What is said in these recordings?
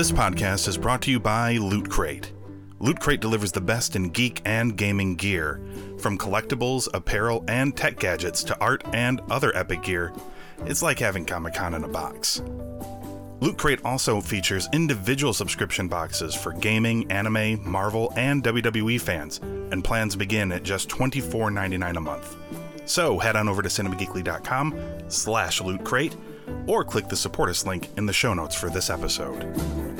This podcast is brought to you by Loot Crate. Loot Crate delivers the best in geek and gaming gear, from collectibles, apparel, and tech gadgets to art and other epic gear. It's like having Comic Con in a box. Loot Crate also features individual subscription boxes for gaming, anime, Marvel, and WWE fans, and plans begin at just $24.99 a month. So head on over to cinemageekly.com slash loot crate or click the support us link in the show notes for this episode.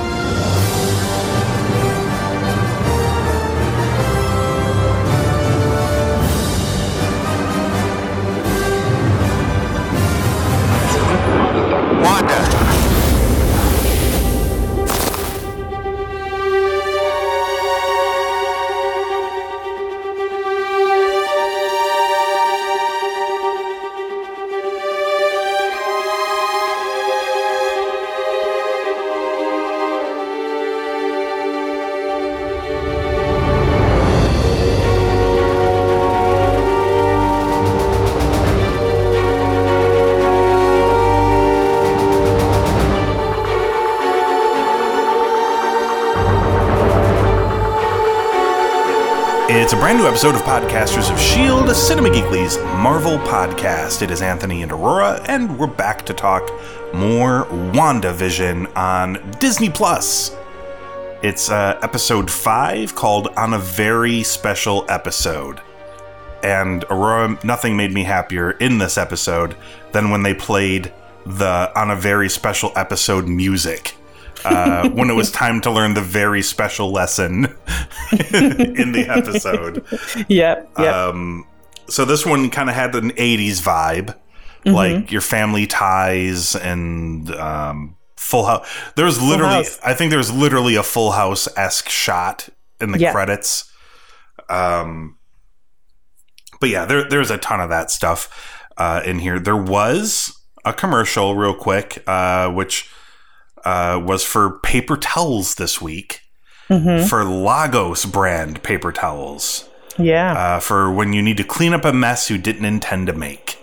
It's a brand new episode of Podcasters of S.H.I.E.L.D., Cinema Geekly's Marvel podcast. It is Anthony and Aurora, and we're back to talk more WandaVision on Disney Plus. It's uh, episode 5 called On a Very Special Episode. And Aurora, nothing made me happier in this episode than when they played the On a Very Special Episode music. Uh, when it was time to learn the very special lesson in the episode. Yep. Yep. Um, so this one kind of had an 80s vibe, like your family ties and um, Full House. There was literally. I think there was literally a Full House esque shot in the Yeah. credits. Um, but yeah, there, there's a ton of that stuff uh, in here. There was a commercial, real quick, uh, which uh, was for paper towels this week. Mhm. For Lagos brand paper towels yeah. uh, for when you need to clean up a mess you didn't intend to make,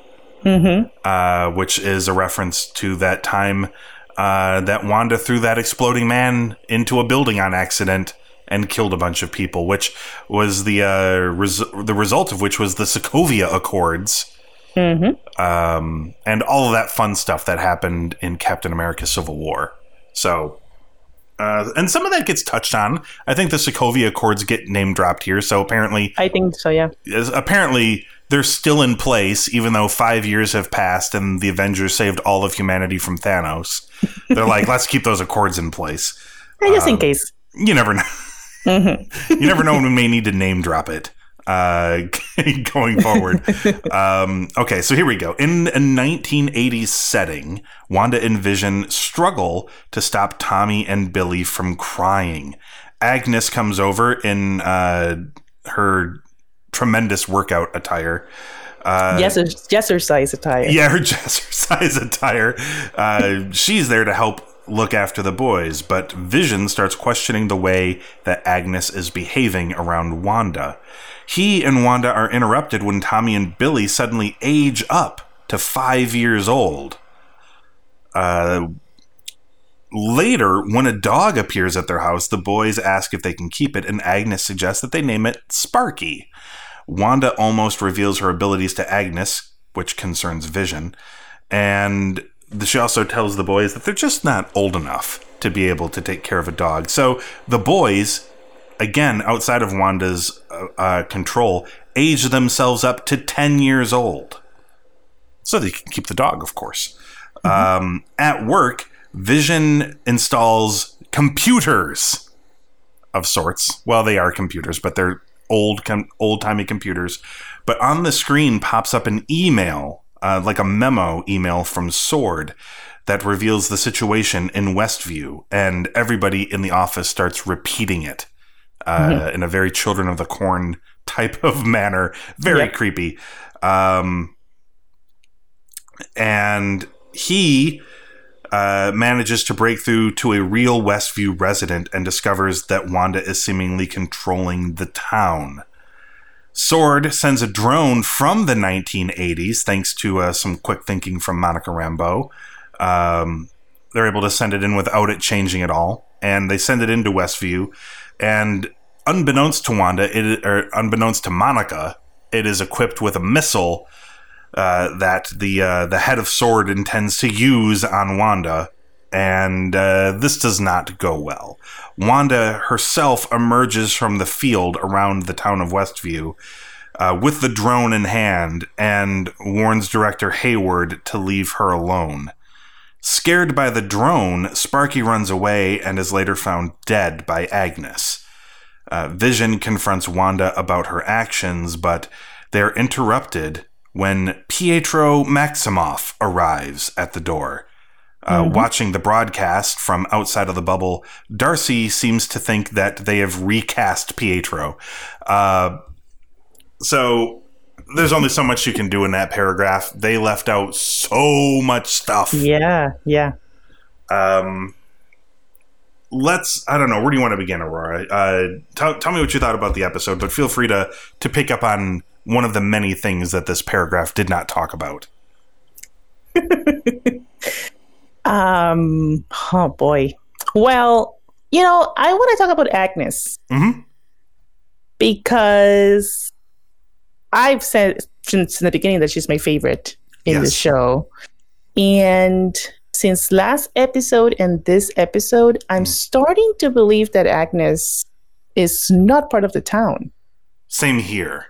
mm-hmm. uh, which is a reference to that time uh, that Wanda threw that exploding man into a building on accident and killed a bunch of people, which was the uh, res- the result of which was the Sokovia Accords. Mm-hmm. Um, and all of that fun stuff that happened in Captain America: Civil War. So, uh, and some of that gets touched on. I think the Sokovia Accords get name dropped here. So apparently, I think so. Yeah. apparently they're still in place, even though five years have passed and the Avengers saved all of humanity from Thanos. They're like, let's keep those accords in place. Just in Um, case. You never know. Mm-hmm. you never know when we may need to name drop it uh, going forward. um, okay, so here we go. In a 1980s setting, Wanda and Vision struggle to stop Tommy and Billy from crying. Agnes comes over in uh, her tremendous workout attire. Uh, yes, exercise attire. yeah, her jazzercise attire. Uh, she's there to help look after the boys, but Vision starts questioning the way that Agnes is behaving around Wanda. He and Wanda are interrupted when Tommy and Billy suddenly age up to five years old. Uh, later, when a dog appears at their house, the boys ask if they can keep it, and Agnes suggests that they name it Sparky. Wanda almost reveals her abilities to Agnes, which concerns Vision, and she also tells the boys that they're just not old enough to be able to take care of a dog. So the boys, again, outside of Wanda's uh, uh, control, age themselves up to 10 years old. So they can keep the dog, of course. Um, at work, Vision installs computers of sorts. Well, they are computers, but they're old, com- old timey computers. But on the screen pops up an email, uh, like a memo email from Sword, that reveals the situation in Westview, and everybody in the office starts repeating it uh, in a very Children of the Corn type of manner. Very Yep. creepy. Um, and he uh, manages to break through to a real Westview resident and discovers that Wanda is seemingly controlling the town. Sword sends a drone from the 1980s, thanks to uh, some quick thinking from Monica Rambeau. Um, they're able to send it in without it changing at all, and they send it into Westview. And unbeknownst to Wanda, it, or unbeknownst to Monica, it is equipped with a missile uh, that the uh, the head of Sword intends to use on Wanda, and uh, this does not go well. Wanda herself emerges from the field around the town of Westview uh, with the drone in hand and warns director Hayward to leave her alone. Scared by the drone, Sparky runs away and is later found dead by Agnes. Uh, Vision confronts Wanda about her actions, but they're interrupted when Pietro Maximoff arrives at the door. Uh, Watching the broadcast from outside of the bubble, Darcy seems to think that they have recast Pietro. Uh, so there's only so much you can do in that paragraph. They left out so much stuff. Yeah, yeah. Um, let's. I don't know. Where do you want to begin, Aurora? Uh, tell, tell me what you thought about the episode, but feel free to to pick up on one of the many things that this paragraph did not talk about. Um, oh boy. Well, you know, I want to talk about Agnes Mhm. because I've said since the beginning that she's my favorite in the show. And since last episode and this episode, I'm starting to believe that Agnes is not part of the town. Same here.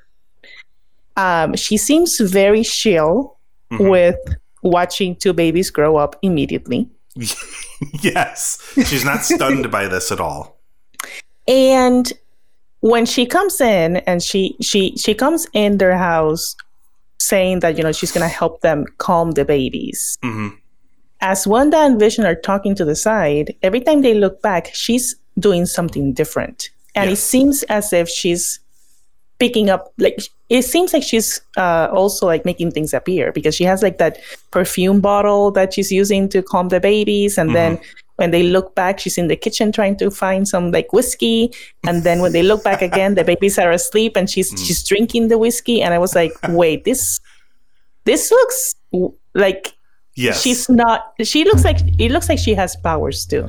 Um, she seems very chill Mhm. with watching two babies grow up immediately. yes, she's not stunned by this at all. And when she comes in and she she she comes in their house saying that you know she's gonna help them calm the babies. hmm As Wanda and Vision are talking to the side, every time they look back, she's doing something different, and it seems as if she's picking up like it seems like she's uh, also like making things appear because she has like that perfume bottle that she's using to calm the babies. And then when they look back she's in the kitchen trying to find some like whiskey. And then when they look back again the babies are asleep and she's she's drinking the whiskey. And i was like wait this this looks like Yes, she's not she looks like it looks like she has powers too.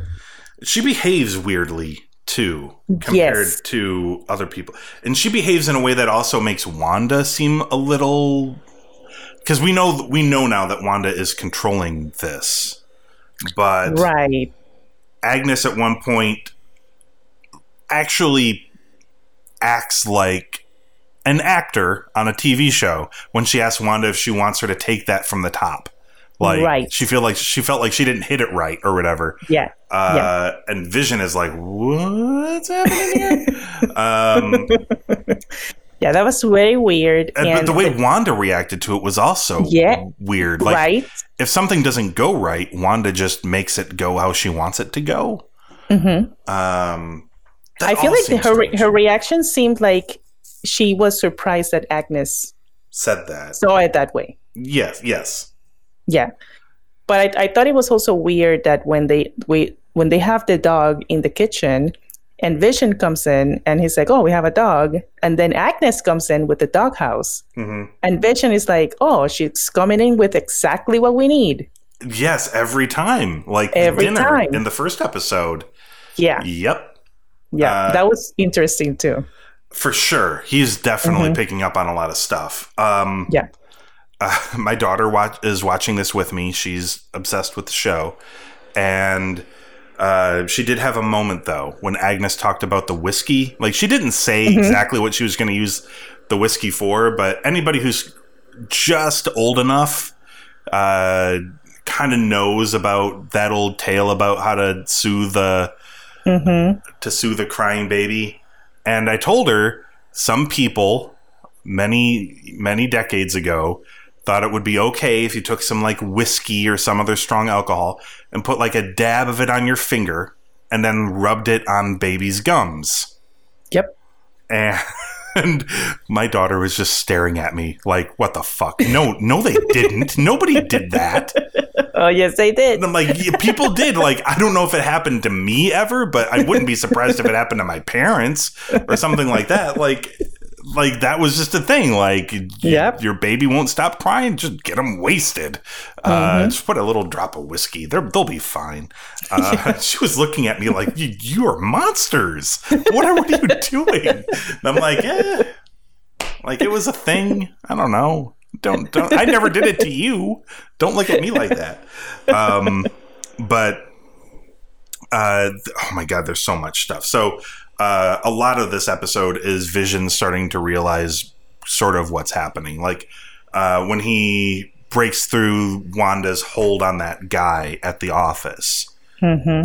She behaves weirdly too compared Yes. to other people. And she behaves in a way that also makes wanda seem a little because we know we know now that wanda is controlling this but right. Agnes at one point actually acts like an actor on a tv show when she asks wanda if she wants her to take that from the top like Right. she feel like she felt like she didn't hit it right or whatever yeah uh, and Vision is like, "What's happening here?" um, yeah that was very weird and, but the way Wanda reacted to it was also Yeah. weird. Like, right if something doesn't go right, Wanda just makes it go how she wants it to go. Mhm. Um, I feel like her strange. her reaction seemed like she was surprised that Agnes said that. saw it that way. Yes, yes, Yeah, but I, I thought it was also weird that when they we when they have the dog in the kitchen and Vision comes in and he's like, "Oh, we have a dog," and then Agnes comes in with the doghouse, hmm and Vision is like, "Oh, she's coming in with exactly what we need." yes. Every time, like Every dinner time. in the first episode. Yeah, Yep. yeah, Uh, that was interesting too. For sure. He's definitely picking up on a lot of stuff. Um, Yeah. Uh, my daughter watch- is watching this with me. She's obsessed with the show. And uh, she did have a moment, though, when Agnes talked about the whiskey. Like, she didn't say exactly what she was going to use the whiskey for, but anybody who's just old enough uh, kind of knows about that old tale about how to soothe the Mm-hmm. to soothe a crying baby. And I told her some people many, many decades ago thought it would be okay if you took some like whiskey or some other strong alcohol and put like a dab of it on your finger and then rubbed it on baby's gums. Yep. And my daughter was just staring at me like, what the fuck? No, no, they didn't. Nobody did that. Oh yes, they did. And I'm like, yeah, people did. Like, I don't know if it happened to me ever, but I wouldn't be surprised if it happened to my parents or something like that. Like, like that was just a thing. Like, Yep. your baby won't stop crying. Just get them wasted. Uh, just put a little drop of whiskey. They're, they'll be fine. Uh, She was looking at me like, you, you are monsters. What are, what are you doing? And I'm like, yeah. Like it was a thing. I don't know. Don't don't. I never did it to you. Don't look at me like that. Um, but uh, oh my god, there's so much stuff. So uh, a lot of this episode is Vision starting to realize sort of what's happening. Like uh, when he breaks through Wanda's hold on that guy at the office,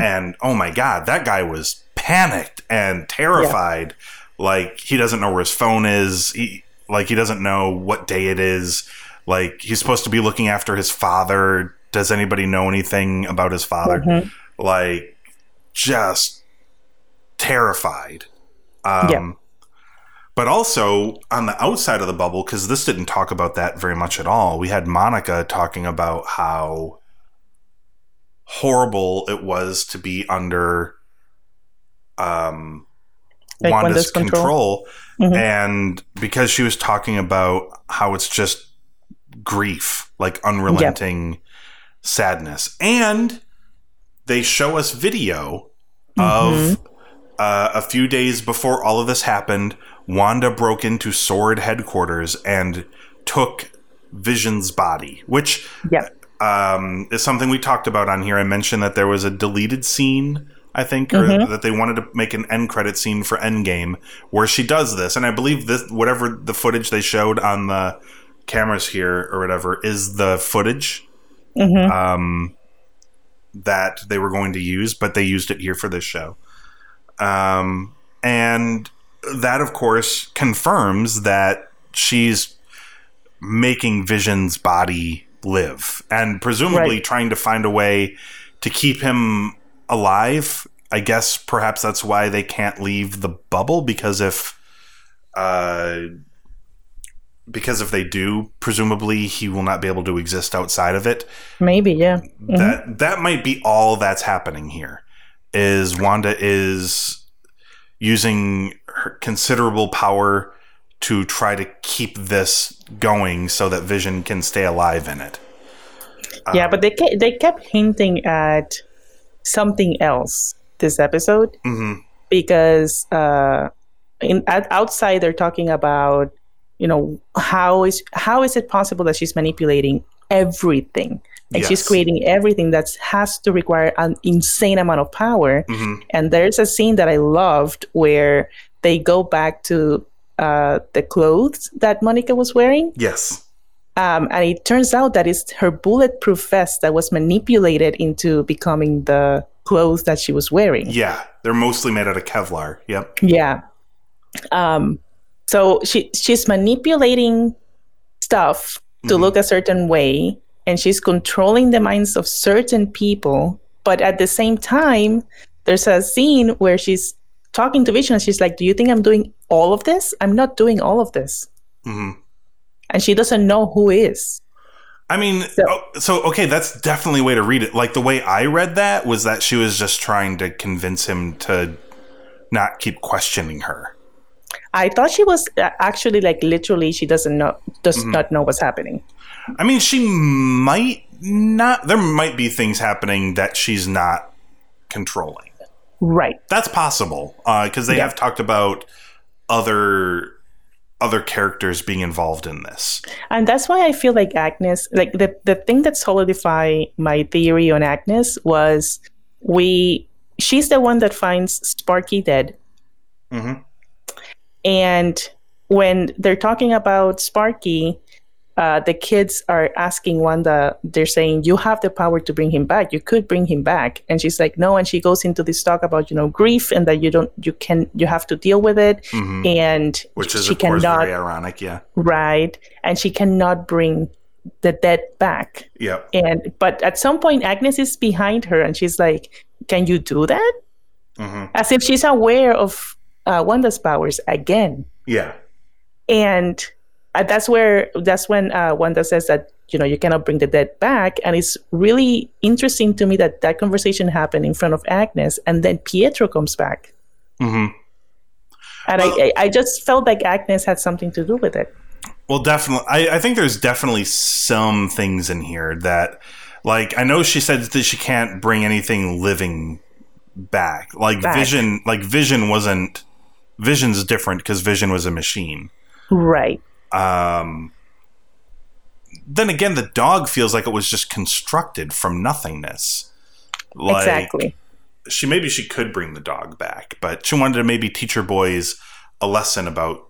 and oh my god, that guy was panicked and terrified. Like he doesn't know where his phone is. He like he doesn't know what day it is. Like he's supposed to be looking after his father. Does anybody know anything about his father? Like just terrified. Um, Yeah. But also on the outside of the bubble, because this didn't talk about that very much at all. We had Monica talking about how horrible it was to be under um, Like Wanda's control, control. Mhm. and because she was talking about how it's just grief, like unrelenting sadness, and they show us video of uh, a few days before all of this happened. Wanda broke into Sword headquarters and took Vision's body, which Yeah. um, is something we talked about on here. I mentioned that there was a deleted scene, I think, or Mm-hmm. that they wanted to make an end credit scene for Endgame where she does this. And I believe this, whatever the footage they showed on the cameras here or whatever, is the footage Mm-hmm. um, that they were going to use, but they used it here for this show. Um, and that, of course, confirms that she's making Vision's body live and presumably Right. trying to find a way to keep him alive. I guess perhaps that's why they can't leave the bubble because if uh, because if they do, presumably he will not be able to exist outside of it Maybe, yeah. that that might be all that's happening here is wanda is using her considerable power to try to keep this going so that vision can stay alive in it yeah, but they ke- they kept hinting at something else this episode Mhm. because uh, in at, outside they're talking about you know how is how is it possible that she's manipulating everything and she's creating everything that has to require an insane amount of power Mhm. and there's a scene that I loved where they go back to uh, the clothes that Monica was wearing yes um, and it turns out that it's her bulletproof vest that was manipulated into becoming the clothes that she was wearing. yeah they're mostly made out of kevlar yep Yeah. Um, so she she's manipulating stuff to Mhm. look a certain way, and she's controlling the minds of certain people. But at the same time, there's a scene where she's talking to Vision, and she's like, "Do you think I'm doing all of this? I'm not doing all of this." hmm And she doesn't know who is. I mean, So- oh, so okay, that's definitely a way to read it. Like the way I read that was that she was just trying to convince him to not keep questioning her. I thought she was uh, actually like literally she doesn't know does Mm-hmm. not know what's happening. I mean, she might not. There might be things happening that she's not controlling. Right. That's possible because they Yeah. have talked about other other characters being involved in this. And that's why I feel like Agnes like the the thing that solidified my theory on Agnes was we she's the one that finds Sparky dead. Mhm. And when they're talking about Sparky, uh, the kids are asking Wanda, they're saying, You have the power to bring him back. You could bring him back. And she's like, No. And she goes into this talk about, you know, grief and that you don't, you can, you have to deal with it. Mhm. And Which is, she course, cannot, very ironic. Yeah. right. And she cannot bring the dead back. Yeah. And but at some point, Agnes is behind her, and she's like, "Can you do that?" Mhm. As if she's aware of uh, Wanda's powers again. Yeah. And that's where that's when uh, Wanda says that you know you cannot bring the dead back, and it's really interesting to me that that conversation happened in front of Agnes, and then Pietro comes back, hmm and Well- I, I I just felt like Agnes had something to do with it. Well, definitely. I, I think there's definitely some things in here that, like, I know she said that she can't bring anything living back. Like Back. Vision, like Vision wasn't. Vision's different because Vision was a machine. Right. Um, then again, the dog feels like it was just constructed from nothingness. Like, exactly. She maybe she could bring the dog back, but she wanted to maybe teach her boys a lesson about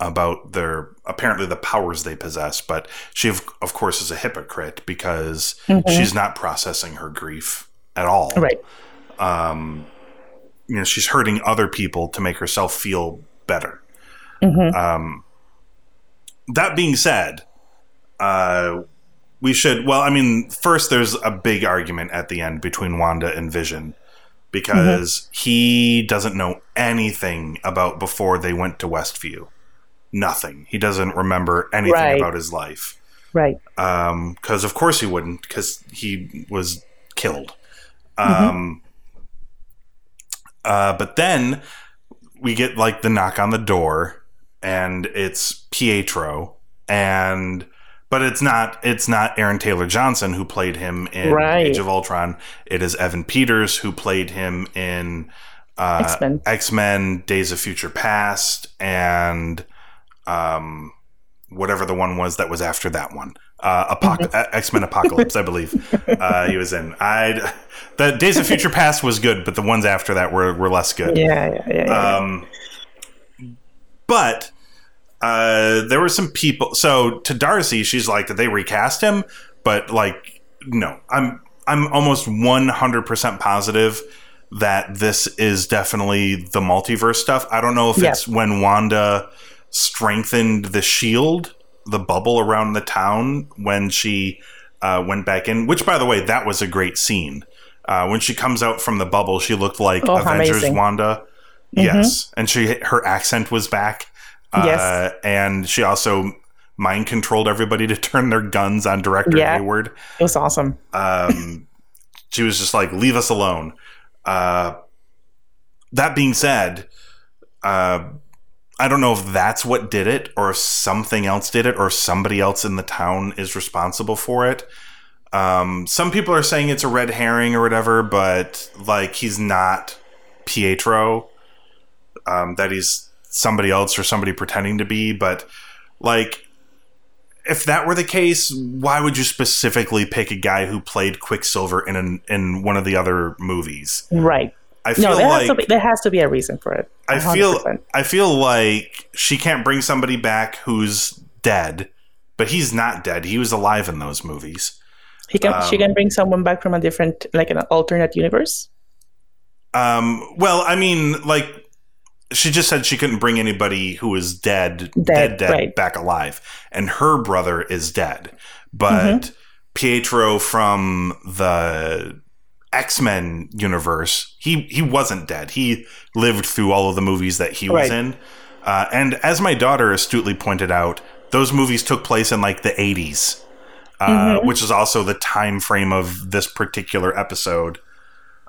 about their apparently the powers they possess. But she of, of course is a hypocrite because she's not processing her grief at all. Right. Um, you know, she's hurting other people to make herself feel better. Mhm. Um, that being said, uh, we should. Well, I mean, first there's a big argument at the end between Wanda and Vision because he doesn't know anything about before they went to Westview. Nothing. He doesn't remember anything Right. about his life. Right. Because of course he wouldn't, because he was killed. Mm-hmm. Um, uh, but then we get like the knock on the door, and it's Pietro, and but it's not it's not Aaron Taylor Johnson who played him in Right. Age of Ultron. It is Evan Peters who played him in uh, X-Men. Days of Future Past, and um, whatever the one was that was after that one. Uh, Apoc- X Men Apocalypse, I believe uh, he was in. I the Days of Future Past was good, but the ones after that were were less good. Yeah. Yeah. Yeah. yeah. Um, but uh, there were some people. So to Darcy, she's like, did they recast him? But like, no, I'm I'm almost 100 percent positive that this is definitely the multiverse stuff. I don't know if Yeah. it's when Wanda strengthened the shield, the bubble around the town when she uh, went back in. Which, by the way, that was a great scene. Uh, when she comes out from the bubble, she looked like Oh, Avengers amazing. Wanda. Yes, and she her accent was back. Uh, Yes. and she also mind controlled everybody to turn their guns on Director Yeah. Hayward. it was awesome. Um, she was just like, "Leave us alone." Uh, that being said, uh, I don't know if that's what did it, or if something else did it, or somebody else in the town is responsible for it. Um, some people are saying it's a red herring or whatever, but like he's not Pietro. Um, that he's somebody else or somebody pretending to be, but like if that were the case, why would you specifically pick a guy who played Quicksilver in an, in one of the other movies? Right. I feel No, there like has to be there has to be a reason for it. I feel 100%. I feel like she can't bring somebody back who's dead, but he's not dead. He was alive in those movies. he can she um, can bring someone back from a different like an alternate universe. Um, well, I mean, like she just said she couldn't bring anybody who was dead, dead, Dead, dead, right. back alive, and her brother is dead. But Mm-hmm. Pietro from the X Men universe, he he wasn't dead. He lived through all of the movies that he was in. Uh, and as my daughter astutely pointed out, those movies took place in like the eighties, uh, Mm-hmm. which is also the time frame of this particular episode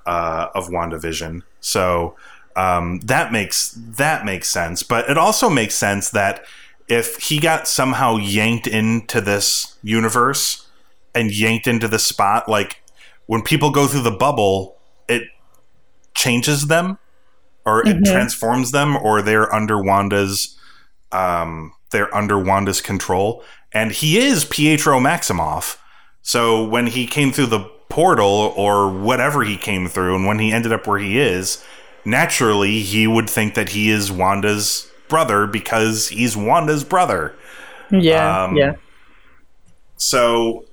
uh, of WandaVision. So um, that makes that makes sense. But it also makes sense that if he got somehow yanked into this universe and yanked into the spot, like when people go through the bubble, it changes them or it transforms them or they're under Wanda's um, they're under Wanda's control. And he is Pietro Maximoff. So when he came through the portal or whatever he came through, and when he ended up where he is, naturally he would think that he is Wanda's brother because he's Wanda's brother. Yeah. Um, yeah. So,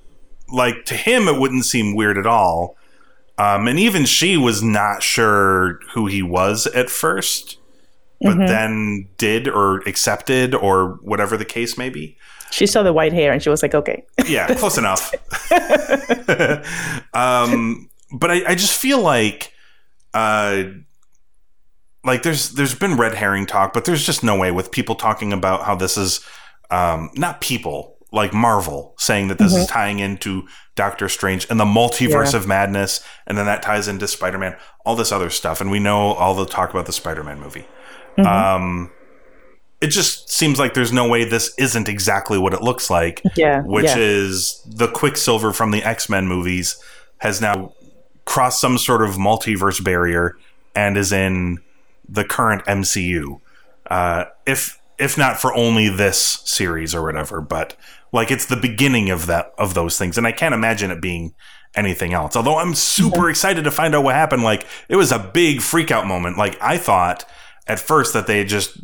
like to him, it wouldn't seem weird at all. Um, and even she was not sure who he was at first, but then did or accepted or whatever the case may be. She saw the white hair and she was like, okay. Yeah, close enough. um, but I, I just feel like, uh, like there's there's been red herring talk, but there's just no way with people talking about how this is um, not people like Marvel saying that this is tying into Doctor Strange and the multiverse Yeah. of madness, and then that ties into Spider Man, all this other stuff, and we know all the talk about the Spider Man movie. Um, it just seems like there's no way this isn't exactly what it looks like Yeah. which yeah. is the Quicksilver from the X Men movies has now crossed some sort of multiverse barrier and is in the current MCU. Uh, if if not for only this series or whatever, but like it's the beginning of that of those things, and I can't imagine it being anything else. Although I'm super excited to find out what happened. Like it was a big freak out moment. Like I thought at first that they just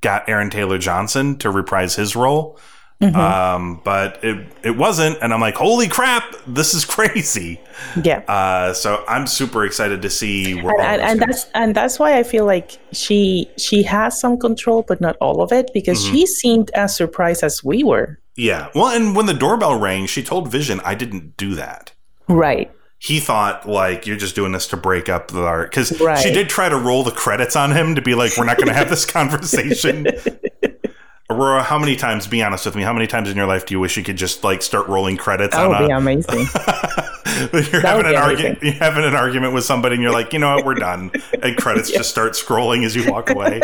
got Aaron Taylor Johnson to reprise his role. Um, but it it wasn't, and I'm like, holy crap, this is crazy. yeah. Uh, so I'm super excited to see where all and, and that's and that's why I feel like she she has some control, but not all of it, because Mm-hmm. she seemed as surprised as we were. yeah. Well, and when the doorbell rang, she told Vision, "I didn't do that." Right. He thought like you're just doing this to break up the art because she did try to roll the credits on him to be like, "We're not going to have this conversation." Aurora, how many times? Be honest with me. How many times in your life do you wish you could just like start rolling credits That on would a, be amazing. you're having would an argument you're having an argument with somebody and you're like you know what we're done and credits just start scrolling as you walk away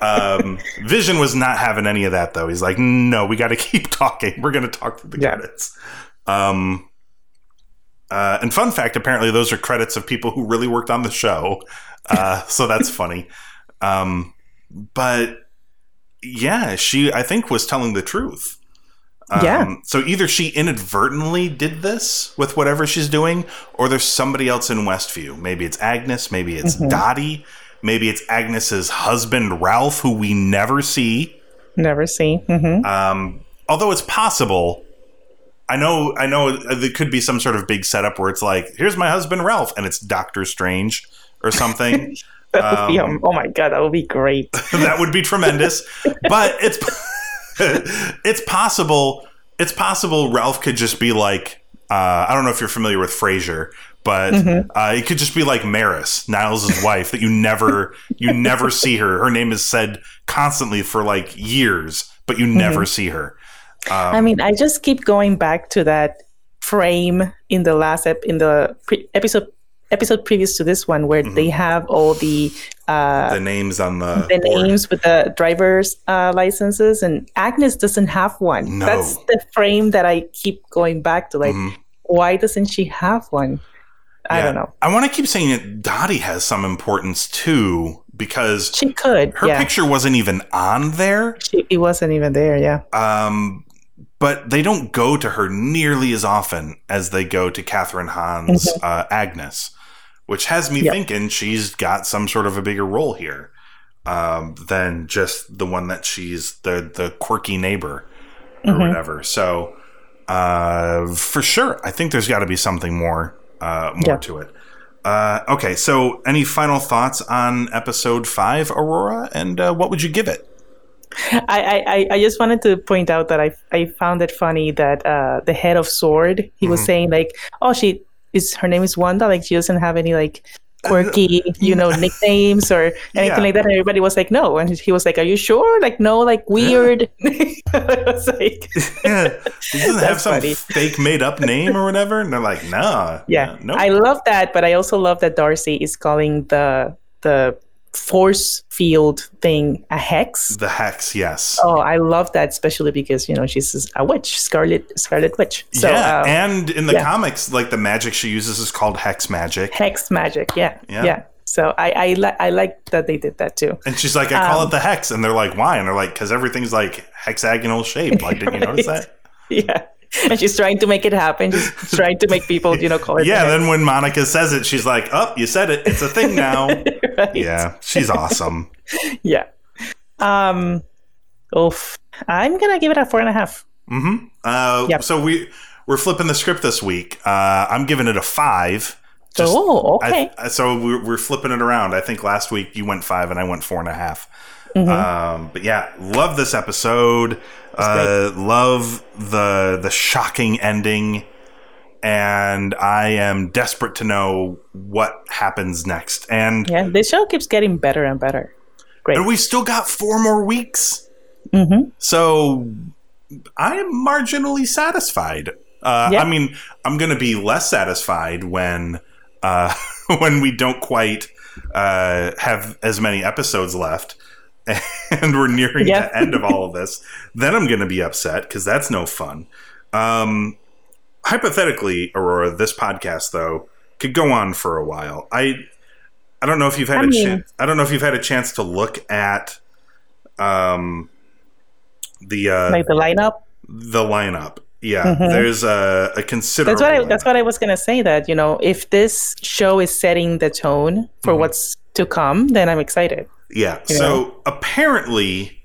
um, vision was not having any of that though he's like no we got to keep talking we're going to talk through the Yeah. credits um, uh, and fun fact apparently those are credits of people who really worked on the show uh, so that's funny um, but yeah she i think was telling the truth Yeah. um, so either she inadvertently did this with whatever she's doing, or there's somebody else in Westview. Maybe it's Agnes. Maybe it's Dottie. Maybe it's Agnes's husband Ralph, who we never see. Never see. hmm Um, although it's possible. I know. I know. There could be some sort of big setup where it's like, "Here's my husband Ralph," and it's Doctor Strange or something. That would be, Um, oh my god, that would be great. that would be tremendous. But it's it's possible. It's possible Ralph could just be like uh, I don't know if you're familiar with Frasier, but uh, it could just be like Maris, Niles' wife, that you never you never see her. Her name is said constantly for like years, but you never see her. I mean, I just keep going back to that frame in the last ep- in the pre- episode episode previous to this one where they have all the uh, The names on the, the board. names with the driver's uh, licenses, and Agnes doesn't have one. No. That's the frame that I keep going back to. Like, why doesn't she have one? I Yeah. don't know. I want to keep saying that Dottie has some importance too because She could. her yeah, picture wasn't even on there. she, it wasn't even there. Yeah, Um, but they don't go to her nearly as often as they go to Kathryn Hahn's uh, Agnes, which has me Yep. thinking she's got some sort of a bigger role here um, than just the one that she's the the quirky neighbor or whatever. So uh, for sure, I think there's got to be something more uh, more to it. Uh, okay, so any final thoughts on episode five, Aurora, and uh, what would you give it? I, I, I- I just wanted to point out that I I found it funny that uh, the head of Sword he Mm-hmm. was saying like, oh, she is her name is Wanda, like she doesn't have any like quirky, uh, you know, nicknames or anything Yeah. like that. And everybody was like, no, and he was like, are you sure? Like, no, like weird. I was like, yeah, he doesn't have some funny. fake made up name or whatever. And they're like, nah, yeah, no, I love that, but I also love that Darcy is calling the the force field thing a hex. the hex, yes, Oh, I love that, especially because you know she's a witch, Scarlet Scarlet Witch. So yeah. um, and in the yeah. comics, like the magic she uses is called hex magic. hex magic, yeah, Yeah. yeah. So I I, li- I like that they did that too. And she's like, I call Um, it the hex, and they're like, why? And they're like, because everything's like hexagonal shape. Like, didn't you notice that? Yeah, and she's trying to make it happen. She's trying to make people, you know, call it. Yeah. Then when Monica says it, she's like, oh, you said it. It's a thing now. right? yeah, she's awesome. yeah. Um, oof. I'm gonna give it a four and a half. Hmm. Uh, Yep. So we we're flipping the script this week. Uh, I'm giving it a five. Just- oh, okay. I, so we're, we're flipping it around. I think last week you went five and I went four and a half. Um, but yeah, love this episode. Uh, love the the shocking ending, and I am desperate to know what happens next. And Yeah, the show keeps getting better and better. Great. and we've still got four more weeks. Mm-hmm. So I am marginally satisfied. Uh, Yeah. I mean, I'm going to be less satisfied when uh, when we don't quite uh, have as many episodes left, and we're nearing Yeah. the end of all of this. Then I'm going to be upset because that's no fun. Um, hypothetically, Aurora, this podcast though could go on for a while. I I don't know if you've had I a chance. I don't know if you've had a chance to look at um the uh Like the lineup. the lineup. Yeah, there's a, a considerable. Mm-hmm. That's what I. That's what I was gonna say. That you know, if this show is setting the tone for Mm-hmm. what's to come, then I'm excited. Yeah. So apparently,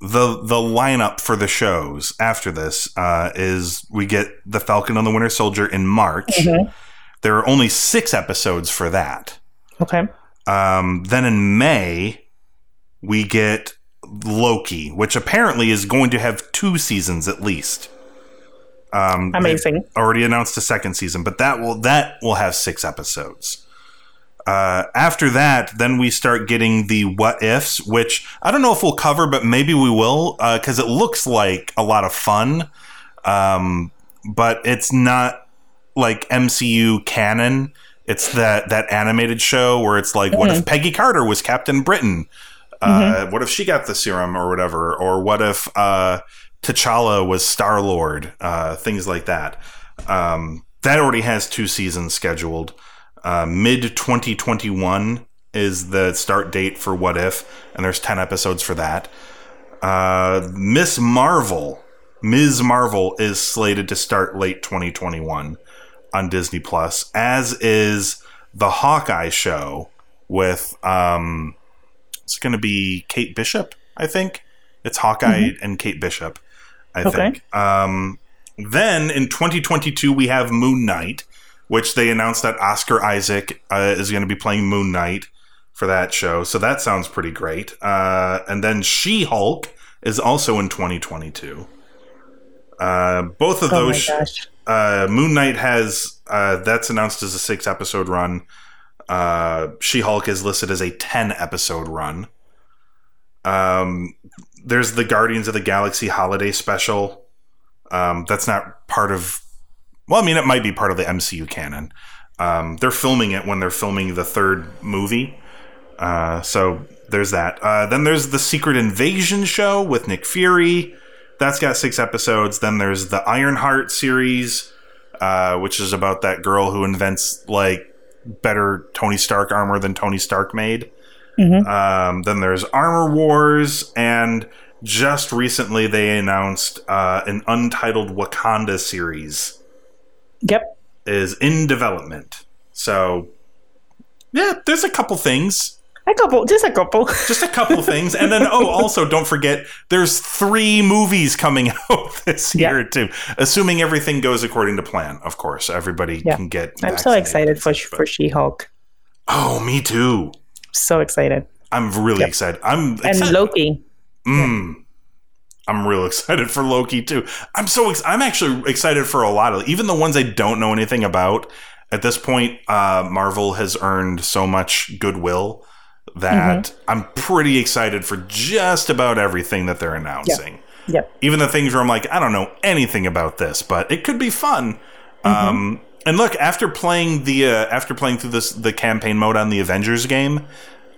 the the lineup for the shows after this uh, is we get the Falcon and the Winter Soldier in March. Mm-hmm. There are only six episodes for that. Okay. Um, then in May, we get Loki, which apparently is going to have two seasons at least. Um, Amazing. already announced a second season, but that will that will have six episodes. Uh, after that, then we start getting the what ifs, which I don't know if we'll cover, but maybe we will because it looks like a lot of fun. Um, but it's not like MCU canon. It's that that animated show where it's like, what if Peggy Carter was Captain Britain? Uh, What if she got the serum or whatever? Or what if uh, T'Challa was Star Lord? Uh, things like that. Um, that already has two seasons scheduled. Uh, Mid 2021 is the start date for What If, and there's 10 episodes for that. Uh, Miss Marvel, Ms. Marvel is slated to start late 2021 on Disney Plus, as is the Hawkeye show with um, it's going to be Kate Bishop, I think. It's Hawkeye and Kate Bishop, I Okay. think. Um, then in 2022 we have Moon Knight, which they announced that Oscar Isaac uh, is going to be playing Moon Knight for that show. So that sounds pretty great. Uh, and then She Hulk is also in 2022. Uh, both of Oh those uh, Moon Knight has uh, that's announced as a six episode run. Uh, she Hulk is listed as a ten episode run. Um, there's the Guardians of the Galaxy holiday special. Um, that's not part of. Well, I mean, it might be part of the MCU canon. Um, they're filming it when they're filming the third movie. Uh, so there's that. Uh, then there's the Secret Invasion show with Nick Fury. That's got six episodes. Then there's the Ironheart series, uh, which is about that girl who invents like better Tony Stark armor than Tony Stark made. Um, then there's Armor Wars, and just recently they announced uh, an untitled Wakanda series Yep. is in development. So, yeah, there's a couple things. A couple, just a couple. Just a couple things. And then, oh, also, don't forget, there's three movies coming out this Yeah. year, too. Assuming everything goes according to plan, of course. Everybody Yeah. can get. I'm so excited for but- for She-Hulk. Oh, me too. So excited. I'm really Yep. excited. I'm And excited. Loki. Mm. I'm real excited for Loki too. I'm so ex- I'm actually excited for a lot of even the ones I don't know anything about. At this point, uh, Marvel has earned so much goodwill that Mm-hmm. I'm pretty excited for just about everything that they're announcing. Yep. Even the things where I'm like, I don't know anything about this, but it could be fun. Um, and look, after playing the uh, after playing through this the campaign mode on the Avengers game,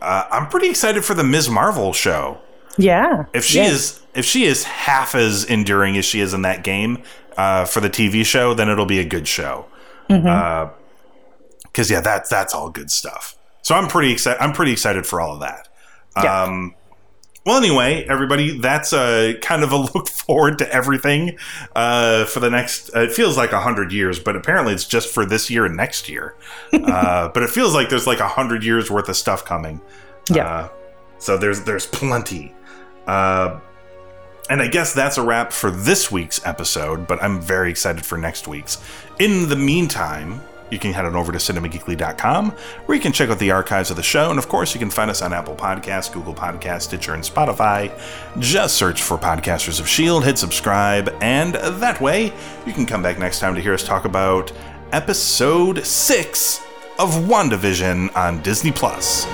uh, I'm pretty excited for the Ms. Marvel show Yeah. if she Yes. is if she is half as enduring as she is in that game uh, for the TV show, then it'll be a good show. Because yeah, that's that's all good stuff. So I'm pretty excited. I'm pretty excited for all of that. Yeah. Um, well, anyway, everybody, that's a kind of a look forward to everything uh, for the next. Uh, it feels like a hundred years, but apparently it's just for this year and next year. uh, but it feels like there's like a hundred years worth of stuff coming. Yeah. So there's there's plenty. Uh, and I guess that's a wrap for this week's episode, but I'm very excited for next week's. In the meantime, you can head on over to cinemageekly.com, where you can check out the archives of the show. And of course, you can find us on Apple Podcasts, Google Podcasts, Stitcher, and Spotify. Just search for Podcasters of S.H.I.E.L.D., hit subscribe, and that way you can come back next time to hear us talk about episode 6 of WandaVision on Disney Plus.